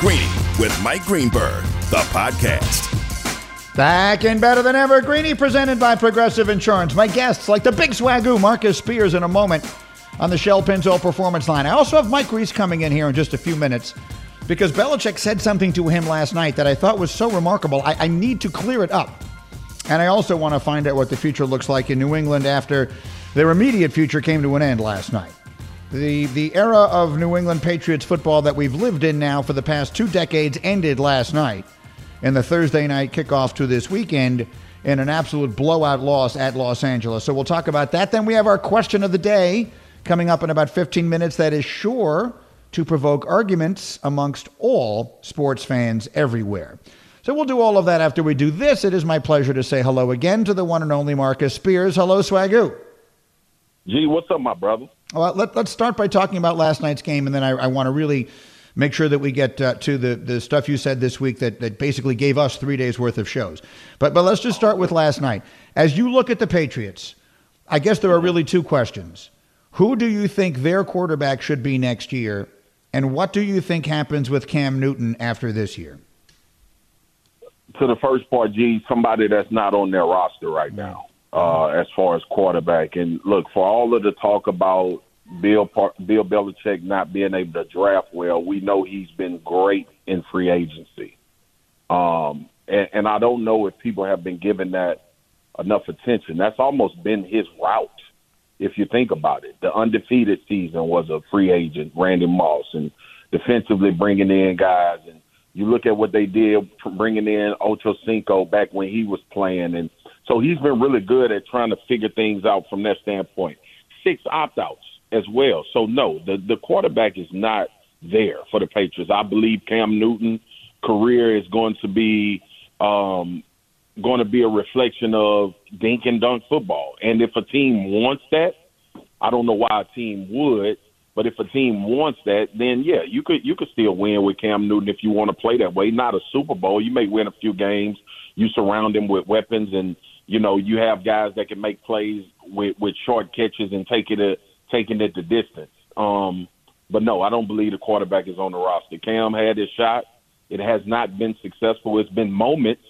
Greeny with Mike Greenberg, the podcast. Back and better than ever, Greeny presented by Progressive Insurance. My guests, like the big swagoo Marcus Spears, in a moment on the Shell Pennzoil Performance Line. I also have Mike Reiss coming in here in just a few minutes because Belichick said something to him last night that I thought was so remarkable. I, I need to clear it up. And I also want to find out what the future looks like in New England after their immediate future came to an end last night. The, the era of New England Patriots football that we've lived in now for the past two decades ended last night in the Thursday night kickoff to this weekend in an absolute blowout loss at Los Angeles. So we'll talk about that. Then we have our question of the day coming up in about 15 minutes that is sure to provoke arguments amongst all sports fans everywhere. So we'll do all of that after we do this. It is my pleasure to say hello again to the one and only Marcus Spears. Hello, Swagoo. Gee, what's up, my brother? Well, let, us start by talking about last night's game, and then I, I want to really make sure that we get uh, to the, the stuff you said this week that, that basically gave us three days worth of shows. But, but let's just start with last night. As you look at the Patriots, I guess there are really two questions. Who do you think their quarterback should be next year? And what do you think happens with Cam Newton after this year? To the first part, G, somebody that's not on their roster right now uh, as far as quarterback. And look, for all of the talk about Bill Bill Belichick not being able to draft well, we know he's been great in free agency. Um, and, and I don't know if people have been giving that enough attention. That's almost been his route, if you think about it. The undefeated season was a free agent, Randy Moss, and defensively bringing in guys. And you look at what they did bringing in Ocho Cinco back when he was playing, and so he's been really good at trying to figure things out from that standpoint. Six opt outs as well. So no, the the quarterback is not there for the Patriots. I believe Cam Newton career is going to be um, going to be a reflection of dink and dunk football. And if a team wants that, I don't know why a team would, but if a team wants that, then yeah, you could you could still win with Cam Newton if you want to play that way. Not a Super Bowl. You may win a few games. You surround him with weapons and you know, you have guys that can make plays with, with short catches and take it a, taking it the distance. Um, but no, I don't believe the quarterback is on the roster. Cam had his shot. It has not been successful. It's been moments.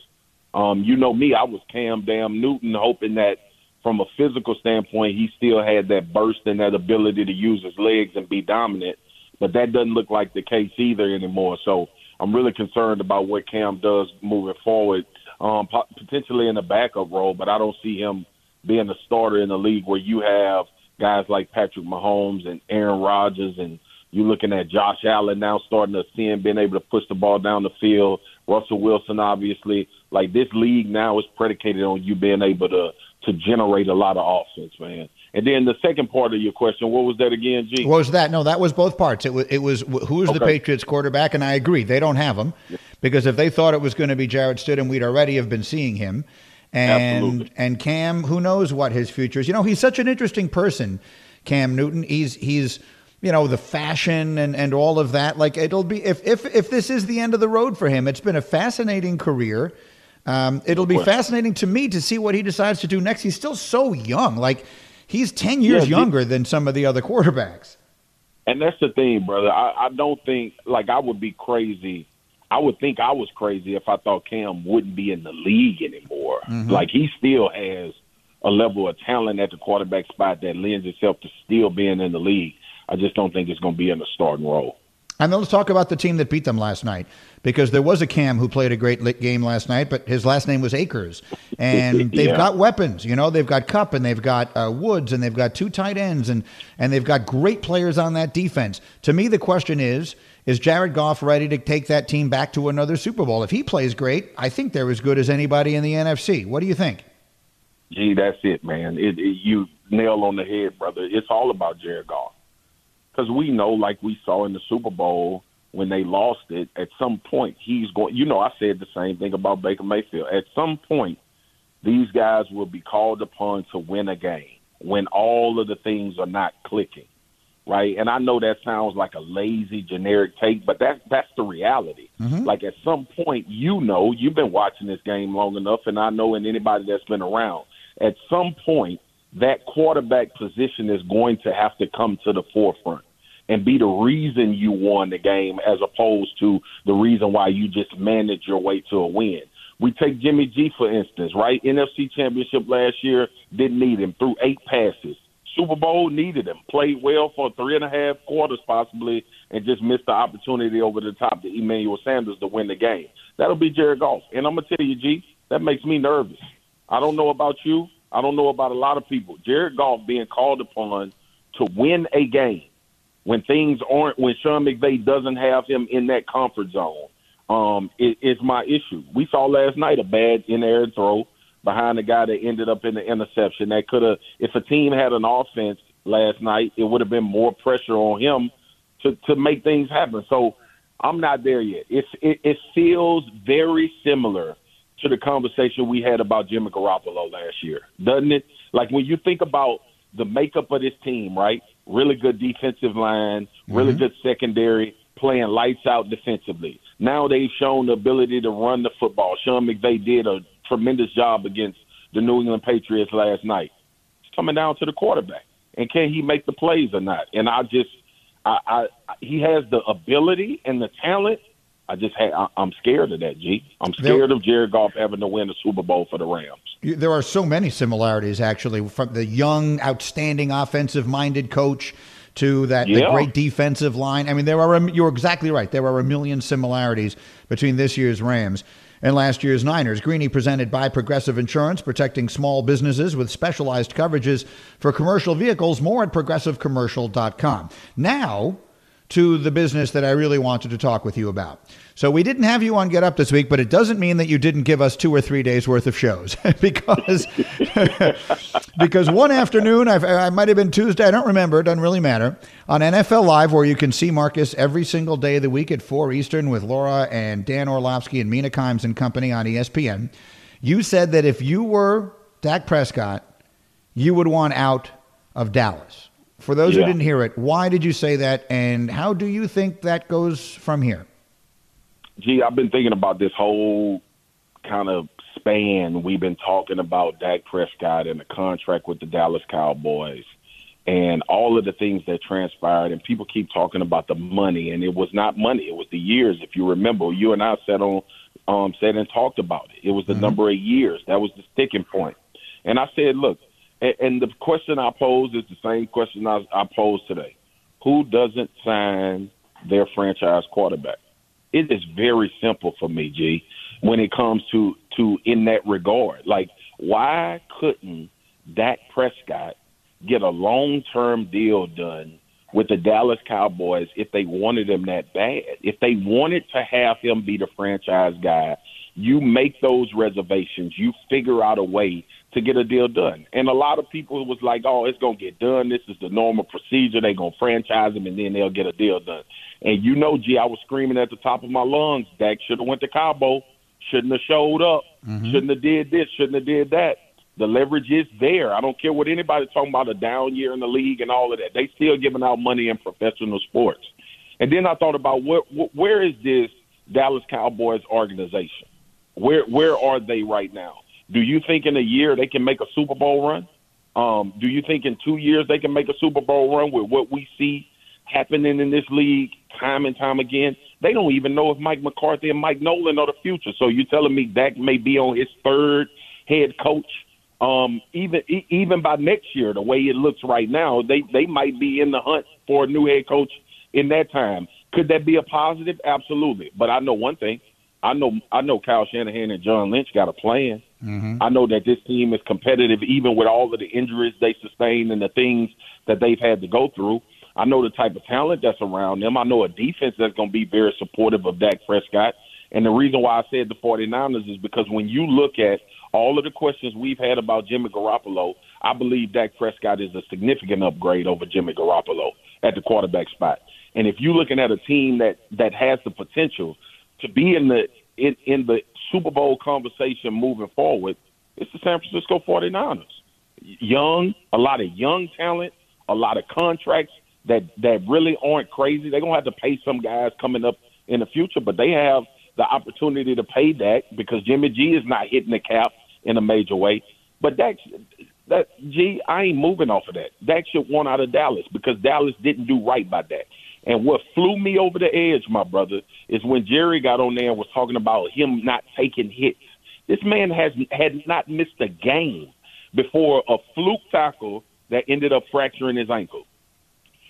Um, you know me, I was Cam Damn Newton, hoping that from a physical standpoint, he still had that burst and that ability to use his legs and be dominant. But that doesn't look like the case either anymore. So I'm really concerned about what Cam does moving forward um, potentially in a backup role, but I don't see him being a starter in the league where you have guys like Patrick Mahomes and Aaron Rodgers, and you're looking at Josh Allen now starting to see him being able to push the ball down the field. Russell Wilson, obviously, like this league now is predicated on you being able to to generate a lot of offense, man. And then the second part of your question, what was that again, G? What was that? No, that was both parts. It was it was who is okay. the Patriots quarterback, and I agree they don't have him. Yeah because if they thought it was going to be Jarrett Stidham, we'd already have been seeing him. And Absolutely. and Cam, who knows what his future is? You know, he's such an interesting person, Cam Newton. He's he's you know the fashion and and all of that. Like it'll be if if if this is the end of the road for him, it's been a fascinating career. Um, it'll be fascinating to me to see what he decides to do next. He's still so young. Like he's ten years yeah, younger than some of the other quarterbacks. And that's the thing, brother. I, I don't think like I would be crazy I would think I was crazy if I thought Cam wouldn't be in the league anymore. Mm-hmm. Like he still has a level of talent at the quarterback spot that lends itself to still being in the league. I just don't think it's going to be in the starting role. And then let's talk about the team that beat them last night because there was a Cam who played a great game last night, but his last name was Akers. And they've yeah. got weapons. You know, they've got Kupp and they've got uh, Woods and they've got two tight ends and, and they've got great players on that defense. To me, the question is is Jared Goff ready to take that team back to another Super Bowl? If he plays great, I think they're as good as anybody in the NFC. What do you think? Gee, that's it, man. It, it, you nail on the head, brother. It's all about Jared Goff. Because we know, like we saw in the Super Bowl when they lost it, at some point he's going. You know, I said the same thing about Baker Mayfield. At some point, these guys will be called upon to win a game when all of the things are not clicking right? And I know that sounds like a lazy, generic take, but that's that's the reality. Mm-hmm. Like at some point, you know, you've been watching this game long enough, and I know, and anybody that's been around, at some point, that quarterback position is going to have to come to the forefront. And be the reason you won the game as opposed to the reason why you just managed your way to a win. We take Jimmy G, for instance, right? NFC Championship last year, didn't need him, threw eight passes. Super Bowl needed him, played well for three and a half quarters possibly, and just missed the opportunity over the top to Emmanuel Sanders to win the game. That'll be Jared Goff. And I'm going to tell you, G, that makes me nervous. I don't know about you. I don't know about a lot of people. Jared Goff being called upon to win a game when things aren't, when Sean McVay doesn't have him in that comfort zone, um, it, it's my issue. We saw last night a bad in air throw behind the guy that ended up in the interception. That could have, if a team had an offense last night, it would have been more pressure on him to to make things happen. So I'm not there yet. It's it, it feels very similar to the conversation we had about Jimmy Garoppolo last year, doesn't it? Like when you think about the makeup of this team, right? Really good defensive line, really mm-hmm. good secondary, playing lights out defensively. Now they've shown the ability to run the football. Sean McVay did a tremendous job against the New England Patriots last night. It's coming down to the quarterback, and can he make the plays or not? And I just, I, I he has the ability and the talent I just had, I, am scared of that, G. I'm scared there, of Jared Goff having to win the Super Bowl for the Rams. There are so many similarities, actually, from the young, outstanding offensive minded coach to that yeah. great defensive line. I mean, there are, you're exactly right. There are a million similarities between this year's Rams and last year's Niners. Greeny presented by Progressive Insurance, protecting small businesses with specialized coverages for commercial vehicles. More at progressivecommercial.com. Now, to the business that I really wanted to talk with you about. So we didn't have you on Get Up this week, but it doesn't mean that you didn't give us two or three days worth of shows because because one afternoon I've, i might have been Tuesday, I don't remember, it doesn't really matter on NFL Live where you can see Marcus every single day of the week at four Eastern with Laura and Dan Orlovsky and Mina Kimes and company on ESPN. You said that if you were Dak Prescott, you would want out of Dallas. For those yeah. who didn't hear it, why did you say that, and how do you think that goes from here? Gee, I've been thinking about this whole kind of span. We've been talking about Dak Prescott and the contract with the Dallas Cowboys and all of the things that transpired. And people keep talking about the money, and it was not money; it was the years. If you remember, you and I sat on, um, sat and talked about it. It was the mm-hmm. number of years that was the sticking point. And I said, look, and, and the question I pose is the same question I, I posed today: Who doesn't sign their franchise quarterback? It is very simple for me, G. When it comes to to in that regard, like why couldn't Dak Prescott get a long term deal done with the Dallas Cowboys if they wanted him that bad? If they wanted to have him be the franchise guy, you make those reservations. You figure out a way to get a deal done. And a lot of people was like, "Oh, it's gonna get done. This is the normal procedure. They gonna franchise him, and then they'll get a deal done." And you know, G, I was screaming at the top of my lungs. Dak should have went to Cabo. Shouldn't have showed up. Mm-hmm. Shouldn't have did this. Shouldn't have did that. The leverage is there. I don't care what anybody's talking about a down year in the league and all of that. They still giving out money in professional sports. And then I thought about what, where is this Dallas Cowboys organization? Where where are they right now? Do you think in a year they can make a Super Bowl run? Um, do you think in two years they can make a Super Bowl run with what we see happening in this league time and time again? They don't even know if Mike McCarthy and Mike Nolan are the future. So you're telling me Dak may be on his third head coach? Um, even even by next year, the way it looks right now, they they might be in the hunt for a new head coach in that time. Could that be a positive? Absolutely. But I know one thing: I know I know Kyle Shanahan and John Lynch got a plan. Mm-hmm. I know that this team is competitive, even with all of the injuries they sustained and the things that they've had to go through. I know the type of talent that's around them. I know a defense that's going to be very supportive of Dak Prescott. And the reason why I said the 49ers is because when you look at all of the questions we've had about Jimmy Garoppolo, I believe Dak Prescott is a significant upgrade over Jimmy Garoppolo at the quarterback spot. And if you're looking at a team that that has the potential to be in the in, in the Super Bowl conversation moving forward, it's the San Francisco 49ers. Young, a lot of young talent, a lot of contracts that that really aren't crazy. They're gonna have to pay some guys coming up in the future, but they have the opportunity to pay that because Jimmy G is not hitting the cap in a major way. But Dak, that G, I ain't moving off of that. Dak should want out of Dallas because Dallas didn't do right by Dak. And what flew me over the edge, my brother, is when Jerry got on there and was talking about him not taking hits. This man has had not missed a game before a fluke tackle that ended up fracturing his ankle.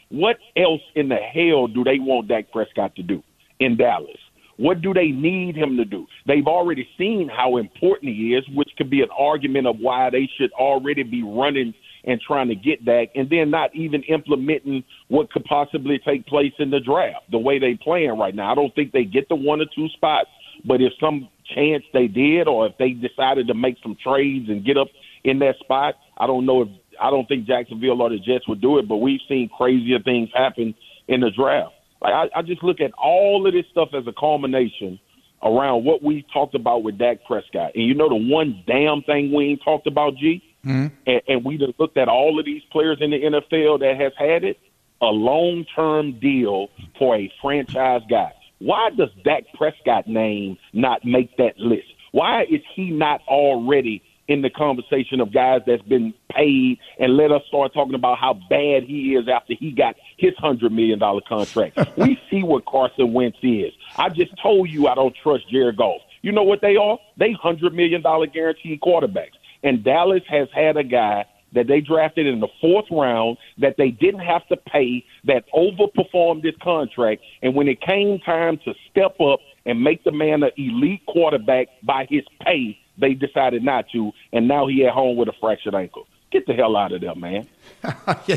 What else in the hell do they want Dak Prescott to do in Dallas? What do they need him to do? They've already seen how important he is, which could be an argument of why they should already be running and trying to get Dak, and then not even implementing what could possibly take place in the draft the way they playing right now. I don't think they get the one or two spots, but if some chance they did, or if they decided to make some trades and get up in that spot, I don't know if I don't think Jacksonville or the Jets would do it, but we've seen crazier things happen in the draft. Like I, I just look at all of this stuff as a culmination around what we talked about with Dak Prescott. And you know the one damn thing we ain't talked about, G, mm-hmm. and, and we just looked at all of these players in the NFL that has had it, a long term deal for a franchise guy. Why does Dak Prescott name not make that list? Why is he not already in the conversation of guys that's been paid and let us start talking about how bad he is after he got his hundred million dollar contract. we see what Carson Wentz is. I just told you I don't trust Jared Goff. You know what they are? They hundred million dollar guaranteed quarterbacks. And Dallas has had a guy that they drafted in the fourth round that they didn't have to pay that overperformed his contract. And when it came time to step up and make the man an elite quarterback by his pay, they decided not to, and now he at home with a fractured ankle. Get the hell out of there, man.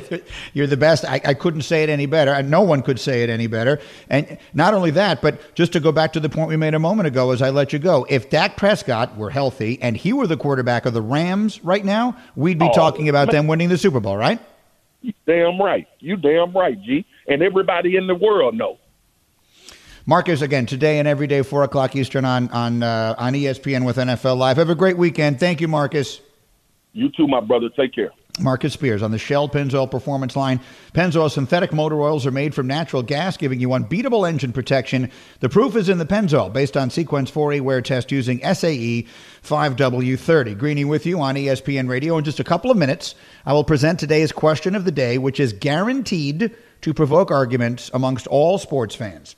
You're the best. I, I, couldn't say it any better. No one could say it any better. And not only that, but just to go back to the point we made a moment ago as I let you go, if Dak Prescott were healthy and he were the quarterback of the Rams right now, we'd be oh, talking about man. them winning the Super Bowl, right? You damn right. You damn right, G. And everybody in the world know. Marcus, again, today and every day, 4 o'clock Eastern on, on, uh, on ESPN with NFL Live. Have a great weekend. Thank you, Marcus. You too, my brother. Take care. Marcus Spears on the Shell Pennzoil Performance line. Pennzoil synthetic motor oils are made from natural gas, giving you unbeatable engine protection. The proof is in the Pennzoil, based on Sequence 4A wear test using SAE 5W30. Greeny with you on ESPN Radio. In just a couple of minutes, I will present today's question of the day, which is guaranteed to provoke arguments amongst all sports fans.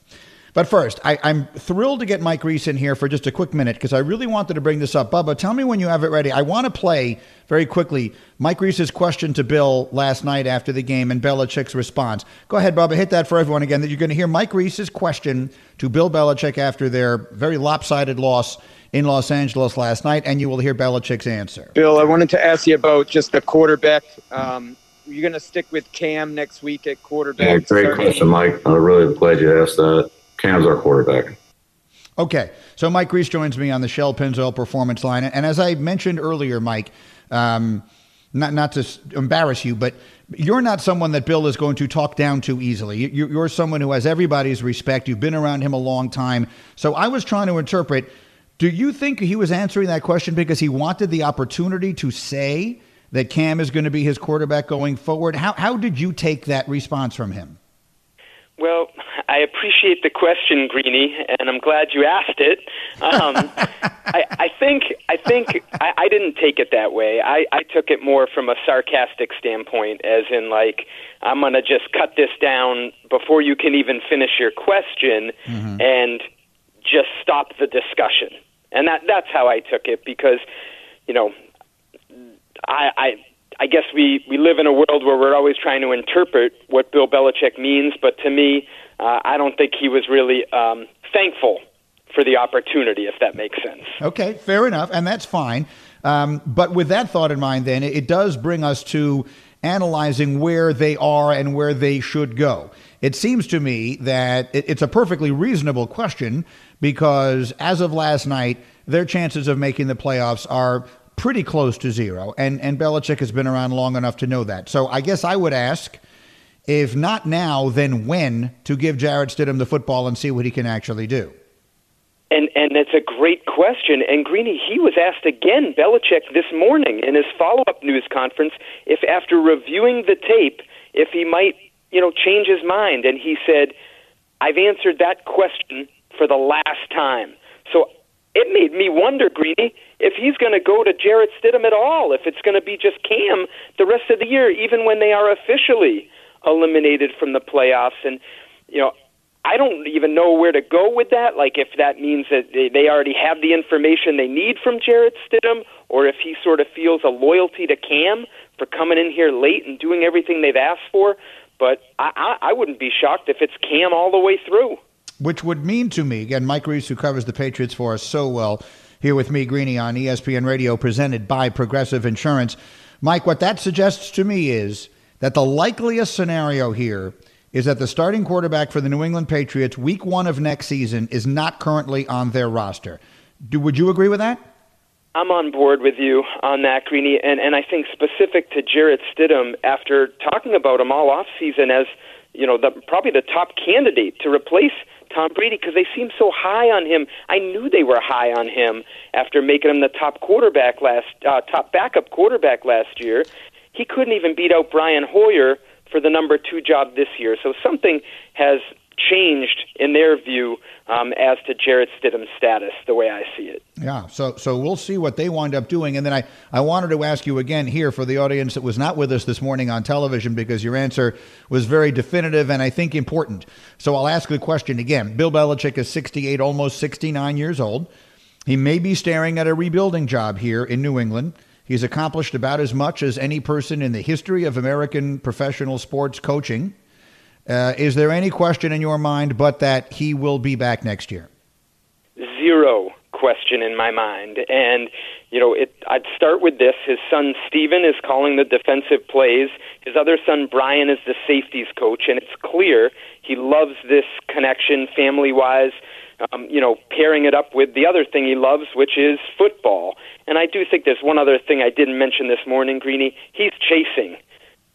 But first, I, am thrilled to get Mike Reiss in here for just a quick minute because I really wanted to bring this up. Bubba, tell me when you have it ready. I want to play very quickly Mike Reiss's question to Bill last night after the game and Belichick's response. Go ahead, Bubba, hit that for everyone again. That you're going to hear Mike Reiss's question to Bill Belichick after their very lopsided loss in Los Angeles last night, and you will hear Belichick's answer. Bill, I wanted to ask you about just the quarterback. Um, you're going to stick with Cam next week at quarterback. Yeah, great question, Mike. I'm really glad you asked that. Cam's our quarterback. Okay, so Mike Reiss joins me on the Shell Pennzoil Performance line, and as I mentioned earlier, Mike, um, not not to embarrass you, but you're not someone that Bill is going to talk down to easily. You're someone who has everybody's respect. You've been around him a long time. So I was trying to interpret. Do you think he was answering that question because he wanted the opportunity to say that Cam is going to be his quarterback going forward? How how did you take that response from him? Well, I appreciate the question, Greeny, and I'm glad you asked it. Um, I, I think I think I, I didn't take it that way. I, I took it more from a sarcastic standpoint, as in like I'm going to just cut this down before you can even finish your question, mm-hmm. and just stop the discussion. And that that's how I took it because, you know, I, I I guess we, we live in a world where we're always trying to interpret what Bill Belichick means, but to me, uh, I don't think he was really um, thankful for the opportunity, if that makes sense. Okay, fair enough, and that's fine. Um, but with that thought in mind, then, it does bring us to analyzing where they are and where they should go. It seems to me that it's a perfectly reasonable question because as of last night, their chances of making the playoffs are pretty close to zero. And, and Belichick has been around long enough to know that. So I guess I would ask if not now, then when to give Jarrett Stidham the football and see what he can actually do? And and it's a great question. And Greeny, he was asked again, Belichick, this morning in his follow up news conference, if after reviewing the tape, if he might, you know, change his mind. And he said, I've answered that question for the last time. It made me wonder, Greeny, if he's going to go to Jarrett Stidham at all, if it's going to be just Cam the rest of the year, even when they are officially eliminated from the playoffs. And, you know, I don't even know where to go with that. Like, if that means that they, they already have the information they need from Jarrett Stidham, or if he sort of feels a loyalty to Cam for coming in here late and doing everything they've asked for. But I, I, I wouldn't be shocked if it's Cam all the way through which would mean to me, again, Mike Reiss, who covers the Patriots for us so well, here with me, Greeny, on ESPN Radio, presented by Progressive Insurance. Mike, what that suggests to me is that the likeliest scenario here is that the starting quarterback for the New England Patriots, week one of next season, is not currently on their roster. Do, would you agree with that? I'm on board with you on that, Greeny, and, and I think specific to Jarrett Stidham, after talking about him all off season as you know the, probably the top candidate to replace Tom Brady because they seem so high on him. I knew they were high on him after making him the top quarterback last, uh, top backup quarterback last year. He couldn't even beat out Brian Hoyer for the number two job this year. So something has changed in their view um, as to Jarrett Stidham's status, the way I see it. Yeah, so so we'll see what they wind up doing, and then I I wanted to ask you again here for the audience that was not with us this morning on television because your answer was very definitive and I think important. So I'll ask the question again. Bill Belichick is 68, almost 69 years old. He may be staring at a rebuilding job here in New England. He's accomplished about as much as any person in the history of American professional sports coaching. Uh, is there any question in your mind but that he will be back next year? Zero question in my mind. And, you know, it, I'd start with this. His son, Steven, is calling the defensive plays. His other son, Brian, is the safeties coach. And it's clear he loves this connection family wise, um, you know, pairing it up with the other thing he loves, which is football. And I do think there's one other thing I didn't mention this morning, Greeny. He's chasing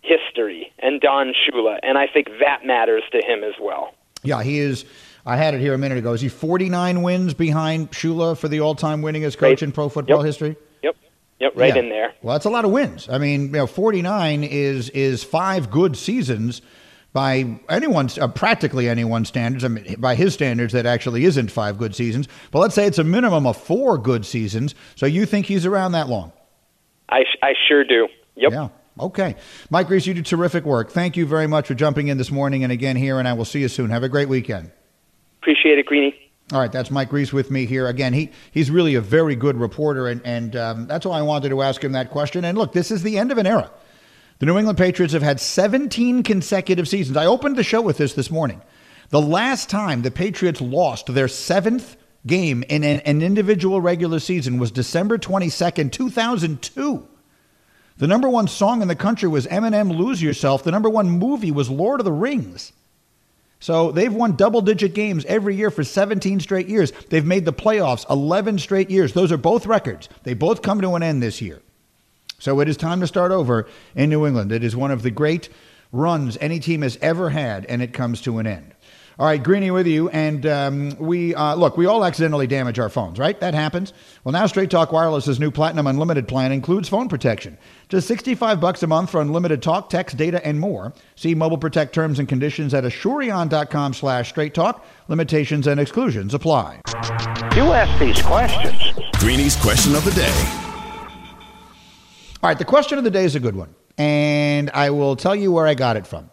history and Don Shula, and I think that matters to him as well. Yeah, he is. I had it here a minute ago. Is he 49 wins behind Shula for the all-time winningest coach right. in pro football yep. history? Yep. Yep, right yeah. in there. Well, that's a lot of wins. I mean, you know, 49 is is five good seasons by anyone's uh, practically anyone's standards. I mean, by his standards, that actually isn't five good seasons. But let's say it's a minimum of four good seasons. So you think he's around that long? I I sure do. Yep. Yeah. Okay. Mike Reiss, you do terrific work. Thank you very much for jumping in this morning and again here, and I will see you soon. Have a great weekend. Appreciate it, Greeny. All right, that's Mike Reiss with me here. Again, he, he's really a very good reporter, and, and um, that's why I wanted to ask him that question. And look, this is the end of an era. The New England Patriots have had 17 consecutive seasons. I opened the show with this this morning. The last time the Patriots lost their seventh game in an, an individual regular season was December 22nd, 2002. The number one song in the country was Eminem Lose Yourself. The number one movie was Lord of the Rings. So they've won double digit games every year for 17 straight years. They've made the playoffs 11 straight years. Those are both records. They both come to an end this year. So it is time to start over in New England. It is one of the great runs any team has ever had, and it comes to an end. All right, Greeny with you. And um, we, uh, look, we all accidentally damage our phones, right? That happens. Well, now Straight Talk Wireless's new Platinum Unlimited plan includes phone protection. Just 65 bucks a month for unlimited talk, text, data, and more. See Mobile Protect terms and conditions at asurion.com slash straight talk. Limitations and exclusions apply. You ask these questions. Greeny's question of the day. All right, the question of the day is a good one. And I will tell you where I got it from.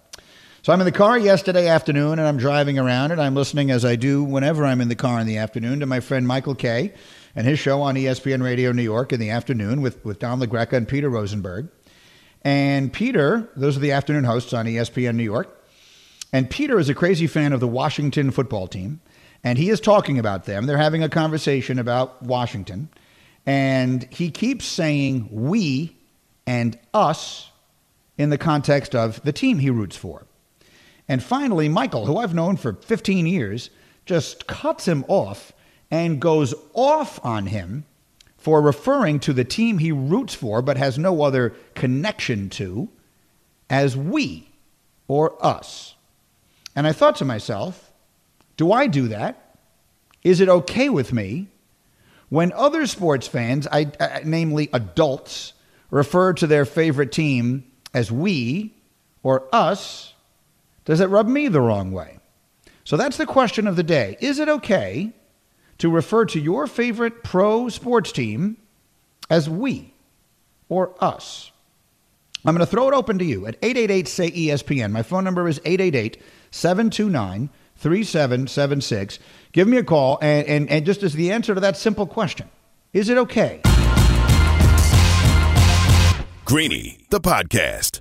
So I'm in the car yesterday afternoon and I'm driving around and I'm listening as I do whenever I'm in the car in the afternoon to my friend Michael Kay and his show on ESPN Radio New York in the afternoon with, with Don LaGreca and Peter Rosenberg. And Peter, those are the afternoon hosts on ESPN New York. And Peter is a crazy fan of the Washington football team. And he is talking about them. They're having a conversation about Washington. And he keeps saying we and us in the context of the team he roots for. And finally, Michael, who I've known for 15 years, just cuts him off and goes off on him for referring to the team he roots for but has no other connection to as we or us. And I thought to myself, do I do that? Is it okay with me when other sports fans, I, namely adults, refer to their favorite team as we or us? Does it rub me the wrong way? So that's the question of the day. Is it okay to refer to your favorite pro sports team as we or us. I'm going to throw it open to you at 888 say ESPN. My phone number is 888 729 3776. Give me a call and, and, and just as the answer to that simple question is it okay? Greeny, the podcast.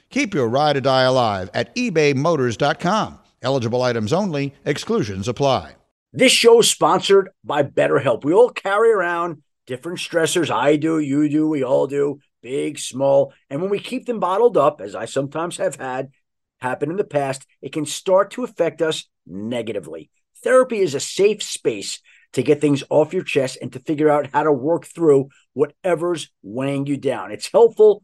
Keep your ride or die alive at ebaymotors.com. Eligible items only, exclusions apply. This show is sponsored by BetterHelp. We all carry around different stressors. I do, you do, we all do, big, small. And when we keep them bottled up, as I sometimes have had happen in the past, it can start to affect us negatively. Therapy is a safe space to get things off your chest and to figure out how to work through whatever's weighing you down. It's helpful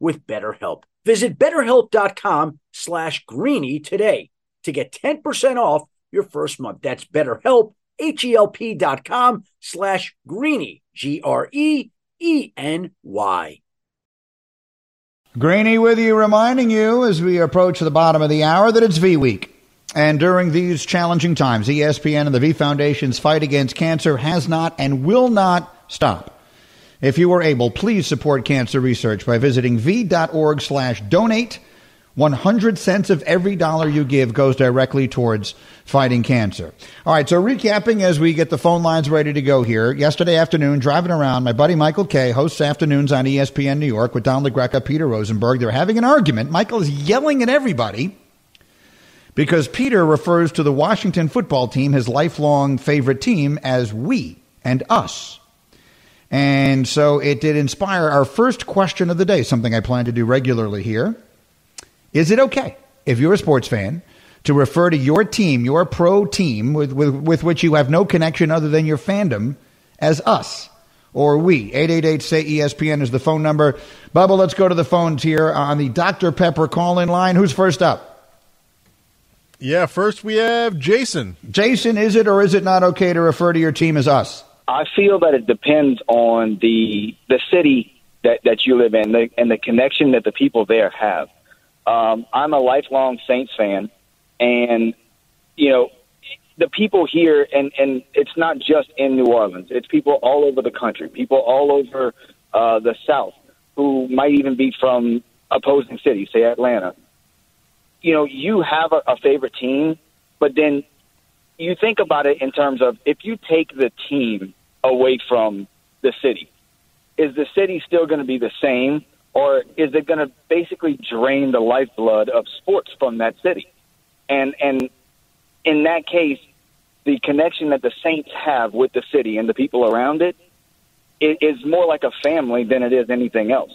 with BetterHelp. Visit betterhelp.com slash greeny today to get 10% off your first month. That's BetterHelp, H-E-L-P dot com slash greeny, G-R-E-E-N-Y. Greeny with you, reminding you as we approach the bottom of the hour that it's V Week. And during these challenging times, ESPN and the V Foundation's fight against cancer has not and will not stop. If you are able, please support cancer research by visiting v.org slash donate. 100 cents of every dollar you give goes directly towards fighting cancer. All right, so recapping as we get the phone lines ready to go here. Yesterday afternoon, driving around, my buddy Michael Kay hosts afternoons on ESPN New York with Don LaGreca, Peter Rosenberg. They're having an argument. Michael is yelling at everybody because Peter refers to the Washington football team, his lifelong favorite team, as we and us. And so it did inspire our first question of the day, something I plan to do regularly here. Is it okay if you're a sports fan to refer to your team, your pro team, with, with, with which you have no connection other than your fandom, as us? or we. 888 say ESPN is the phone number. Bubba, let's go to the phones here on the Dr. Pepper call in line. Who's first up? Yeah, first we have Jason. Jason, is it or is it not okay to refer to your team as us? I feel that it depends on the the city that, that you live in the, and the connection that the people there have. Um, I'm a lifelong Saints fan, and you know the people here, and and it's not just in New Orleans. It's people all over the country, people all over uh, the South who might even be from opposing cities, say Atlanta. You know, you have a, a favorite team, but then you think about it in terms of if you take the team away from the city, is the city still going to be the same, or is it going to basically drain the lifeblood of sports from that city? And and in that case, the connection that the Saints have with the city and the people around it, it is more like a family than it is anything else.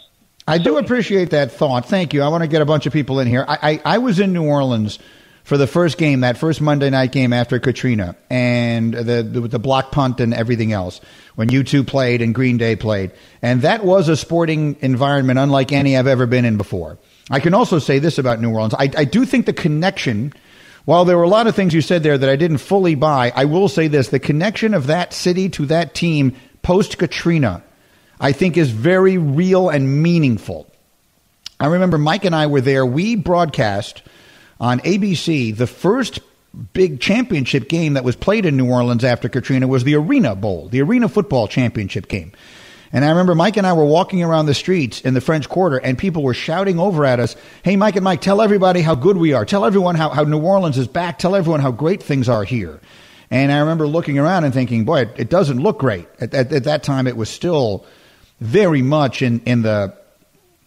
I do appreciate that thought. Thank you. I want to get a bunch of people in here. I, I, I was in New Orleans for the first game, that first Monday night game after Katrina, and the, the the block punt and everything else when U2 played and Green Day played, and that was a sporting environment unlike any I've ever been in before. I can also say this about New Orleans: I, I do think the connection. While there were a lot of things you said there that I didn't fully buy, I will say this: the connection of that city to that team post Katrina, I think, is very real and meaningful. I remember Mike and I were there. We broadcast on ABC, the first big championship game that was played in New Orleans after Katrina was the Arena Bowl, the Arena Football Championship game. And I remember Mike and I were walking around the streets in the French Quarter, and people were shouting over at us, Hey, Mike and Mike, tell everybody how good we are. Tell everyone how, how New Orleans is back. Tell everyone how great things are here. And I remember looking around and thinking, boy, it, it doesn't look great. At, at, at, that time, it was still very much in, in the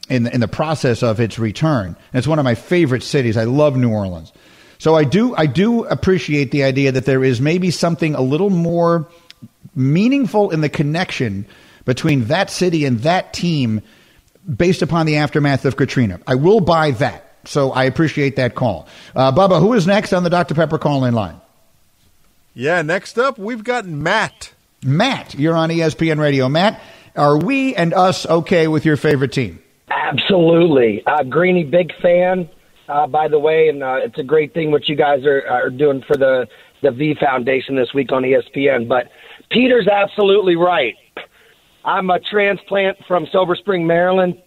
in the, in the process of its return. And it's one of my favorite cities. I love New Orleans. So I do I do appreciate the idea that there is maybe something a little more meaningful in the connection between that city and that team based upon the aftermath of Katrina. I will buy that. So I appreciate that call. Uh, Bubba, who is next on the Dr. Pepper call in line? Yeah, next up, we've got Matt. Matt, you're on ESPN Radio. Matt, are we and us okay with your favorite team? Absolutely. Uh, Greeny, big fan, uh, by the way, and uh, it's a great thing what you guys are, are doing for the, the V Foundation this week on ESPN. But Peter's absolutely right. I'm a transplant from Silver Spring, Maryland,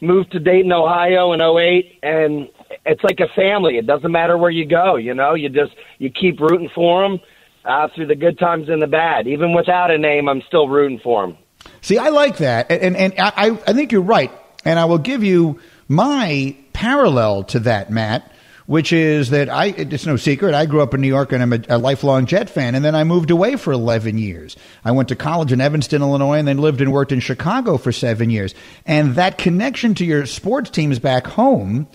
moved to Dayton, Ohio in 08, and it's like a family. It doesn't matter where you go, you know, you just, you keep rooting for them uh, through the good times and the bad. Even without a name, I'm still rooting for them. See, I like that. And, and, and I, I think you're right. And I will give you my parallel to that, Matt, which is that I, it's no secret, I grew up in New York and I'm a, a, lifelong Jet fan. And then I moved away for 11 years. I went to college in Evanston, Illinois, and then lived and worked in Chicago for seven years. And that connection to your sports teams back home,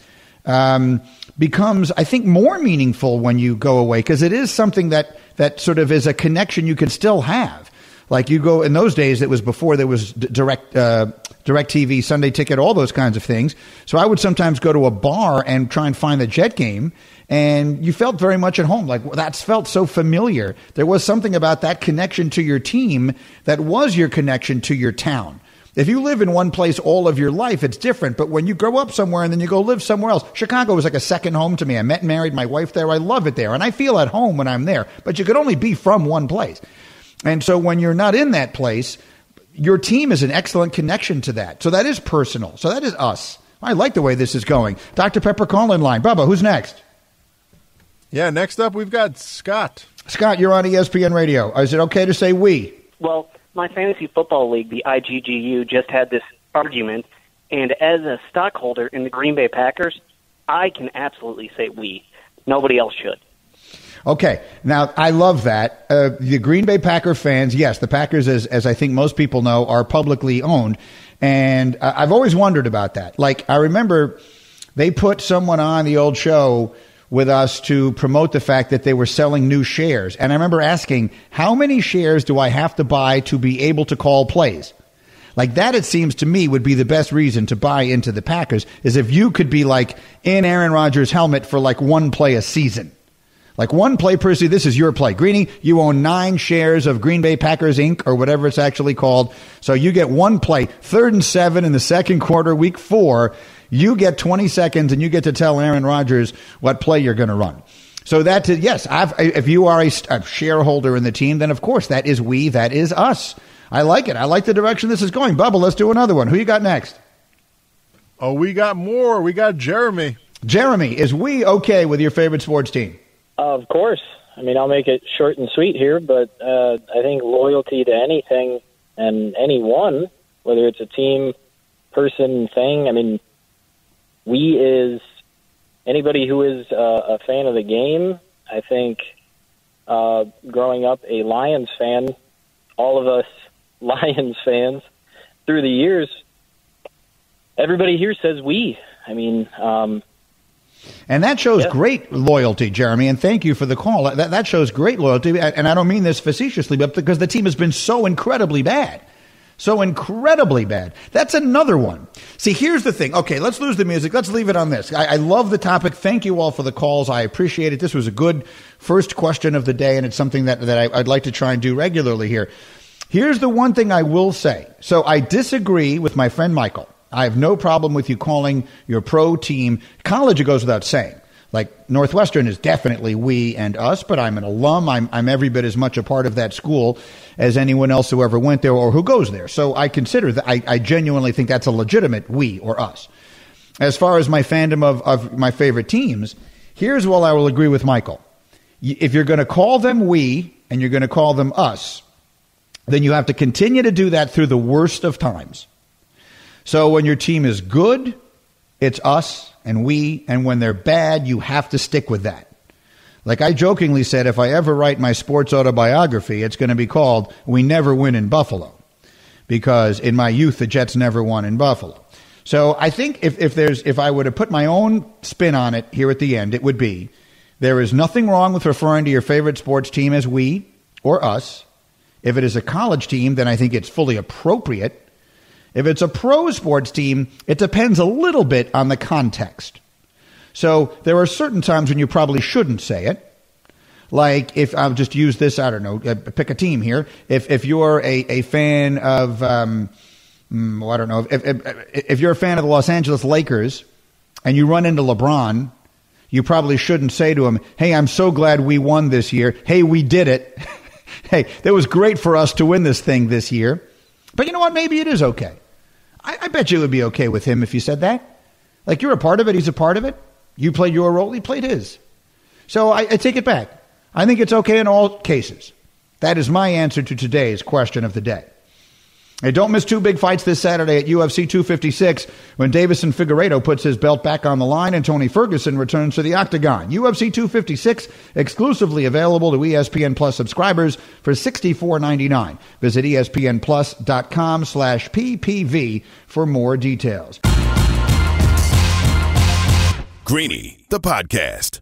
um, becomes, I think, more meaningful when you go away because it is something that, that sort of is a connection you can still have. Like you go in those days, it was before there was direct uh, DirecTV, Sunday Ticket, all those kinds of things. So I would sometimes go to a bar and try and find the Jet game, and you felt very much at home. Like that's felt so familiar. There was something about that connection to your team that was your connection to your town. If you live in one place all of your life, it's different. But when you grow up somewhere and then you go live somewhere else, Chicago was like a second home to me. I met and married my wife there. I love it there. And I feel at home when I'm there. But you could only be from one place. And so when you're not in that place, your team is an excellent connection to that. So that is personal. So that is us. I like the way this is going. Dr. Pepper call in line. Bubba, who's next? Yeah, next up we've got Scott. Scott, you're on ESPN Radio. Is it okay to say we? Well, my fantasy football league, the IGGU, just had this argument, and as a stockholder in the Green Bay Packers, I can absolutely say we. Nobody else should. Okay, now I love that. Uh, the Green Bay Packer fans, yes, the Packers, as, as I think most people know, are publicly owned. And uh, I've always wondered about that. Like, I remember they put someone on the old show with us to promote the fact that they were selling new shares. And I remember asking, how many shares do I have to buy to be able to call plays? Like that, it seems to me, would be the best reason to buy into the Packers is if you could be like in Aaron Rodgers' helmet for like one play a season. Like one play per se, this is your play. Greeny, you own nine shares of Green Bay Packers Inc. or whatever it's actually called. So you get one play, third and seven in the second quarter, week four. You get 20 seconds and you get to tell Aaron Rodgers what play you're going to run. So that, yes, I've, if you are a, a shareholder in the team, then of course that is we, that is us. I like it. I like the direction this is going. Bubba, let's do another one. Who you got next? Oh, we got more. We got Jeremy. Jeremy, is we okay with your favorite sports team? Of course. I mean, I'll make it short and sweet here, but uh, I think loyalty to anything and anyone, whether it's a team, person, thing, I mean, we is anybody who is uh, a fan of the game. I think uh, growing up a Lions fan, all of us Lions fans through the years, everybody here says we. I mean, um, and that shows great loyalty, Jeremy. And thank you for the call. That, that shows great loyalty. And I don't mean this facetiously, but because the team has been so incredibly bad. So incredibly bad. That's another one. See, here's the thing. Okay, let's lose the music. Let's leave it on this. I, I, love the topic. Thank you all for the calls. I appreciate it. This was a good first question of the day, and it's something that, that I, I'd like to try and do regularly here. Here's the one thing I will say. So I disagree with my friend Michael. I have no problem with you calling your pro team college. It goes without saying. Like Northwestern is definitely we and us, but I'm an alum. I'm, I'm every bit as much a part of that school as anyone else who ever went there or who goes there. So I consider that I, I genuinely think that's a legitimate we or us. As far as my fandom of, of my favorite teams, here's what I will agree with Michael. If you're going to call them we and you're going to call them us, then you have to continue to do that through the worst of times. So when your team is good, it's us and we, and when they're bad, you have to stick with that. Like I jokingly said, if I ever write my sports autobiography, it's going to be called We Never Win in Buffalo. Because in my youth, the Jets never won in Buffalo. So I think if, if there's if I were to put my own spin on it here at the end, it would be there is nothing wrong with referring to your favorite sports team as we or us. If it is a college team, then I think it's fully appropriate. If it's a pro sports team, it depends a little bit on the context. So there are certain times when you probably shouldn't say it. Like if I'll just use this, I don't know, uh, pick a team here. If if you're a, a fan of, um, mm, well, I don't know, if, if if you're a fan of the Los Angeles Lakers and you run into LeBron, you probably shouldn't say to him, "Hey, I'm so glad we won this year. Hey, we did it. hey, that was great for us to win this thing this year." But you know what? Maybe it is okay. I, I bet you it would be okay with him if you said that. Like you're a part of it, he's a part of it. You played your role, he played his. So I, I take it back. I think it's okay in all cases. That is my answer to today's question of the day. Hey, don't miss two big fights this Saturday at UFC 256 when Deiveson Figueiredo puts his belt back on the line and Tony Ferguson returns to the octagon. UFC 256 exclusively available to ESPN Plus subscribers for $64.99. Visit espnplus.com slash ppv for more details. Greeny, the podcast.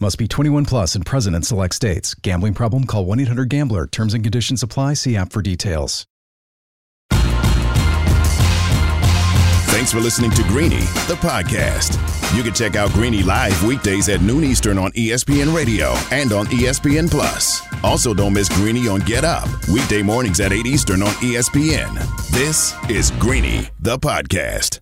Must be 21 plus and present in select states. Gambling problem? Call 1 800 Gambler. Terms and conditions apply. See app for details. Thanks for listening to Greeny, the podcast. You can check out Greeny live weekdays at noon Eastern on ESPN Radio and on ESPN Plus. Also, don't miss Greeny on Get Up, weekday mornings at 8 Eastern on ESPN. This is Greeny, the podcast.